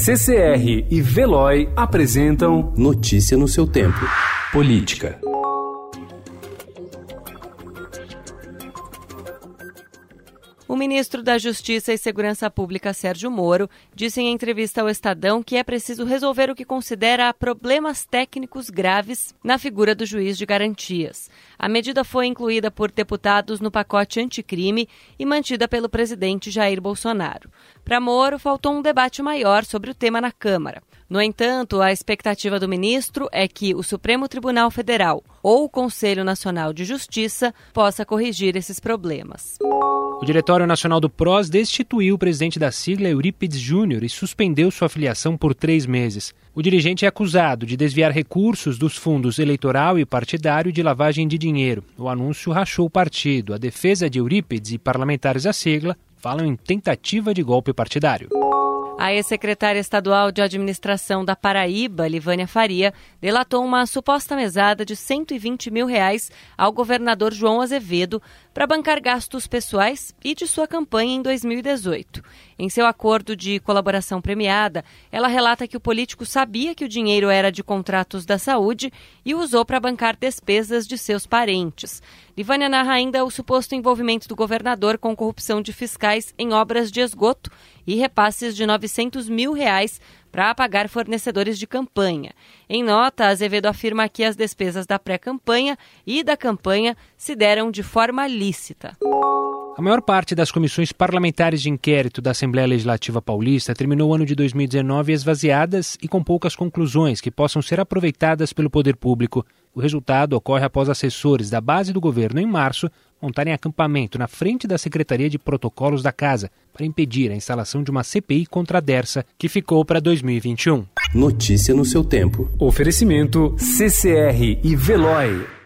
CCR e Veloy apresentam Notícia no seu tempo. Política. O ministro da Justiça e Segurança Pública, Sérgio Moro, disse em entrevista ao Estadão que é preciso resolver o que considera problemas técnicos graves na figura do juiz de garantias. A medida foi incluída por deputados no pacote anticrime e mantida pelo presidente Jair Bolsonaro. Para Moro, faltou um debate maior sobre o tema na Câmara. No entanto, a expectativa do ministro é que o Supremo Tribunal Federal ou o Conselho Nacional de Justiça possa corrigir esses problemas. O Diretório Nacional do PROS destituiu o presidente da sigla, Eurípides Júnior, e suspendeu sua filiação por três meses. O dirigente é acusado de desviar recursos dos fundos eleitoral e partidário de lavagem de dinheiro. O anúncio rachou o partido. A defesa de Eurípides e parlamentares da sigla falam em tentativa de golpe partidário. A ex-secretária estadual de administração da Paraíba, Livânia Faria, delatou uma suposta mesada de 120 mil reais ao governador João Azevedo para bancar gastos pessoais e de sua campanha em 2018. Em seu acordo de colaboração premiada, ela relata que o político sabia que o dinheiro era de contratos da saúde e usou para bancar despesas de seus parentes. Livânia narra ainda o suposto envolvimento do governador com corrupção de fiscais em obras de esgoto e repasses de 900 mil reais para pagar fornecedores de campanha. Em nota, Azevedo afirma que as despesas da pré-campanha e da campanha se deram de forma lícita. A maior parte das comissões parlamentares de inquérito da Assembleia Legislativa Paulista terminou o ano de 2019 esvaziadas e com poucas conclusões que possam ser aproveitadas pelo poder público. O resultado ocorre após assessores da base do governo, em março, montarem acampamento na frente da Secretaria de Protocolos da Casa para impedir a instalação de uma CPI contra a Dersa, que ficou para 2021. Notícia no seu tempo. Oferecimento CCR e Veloy.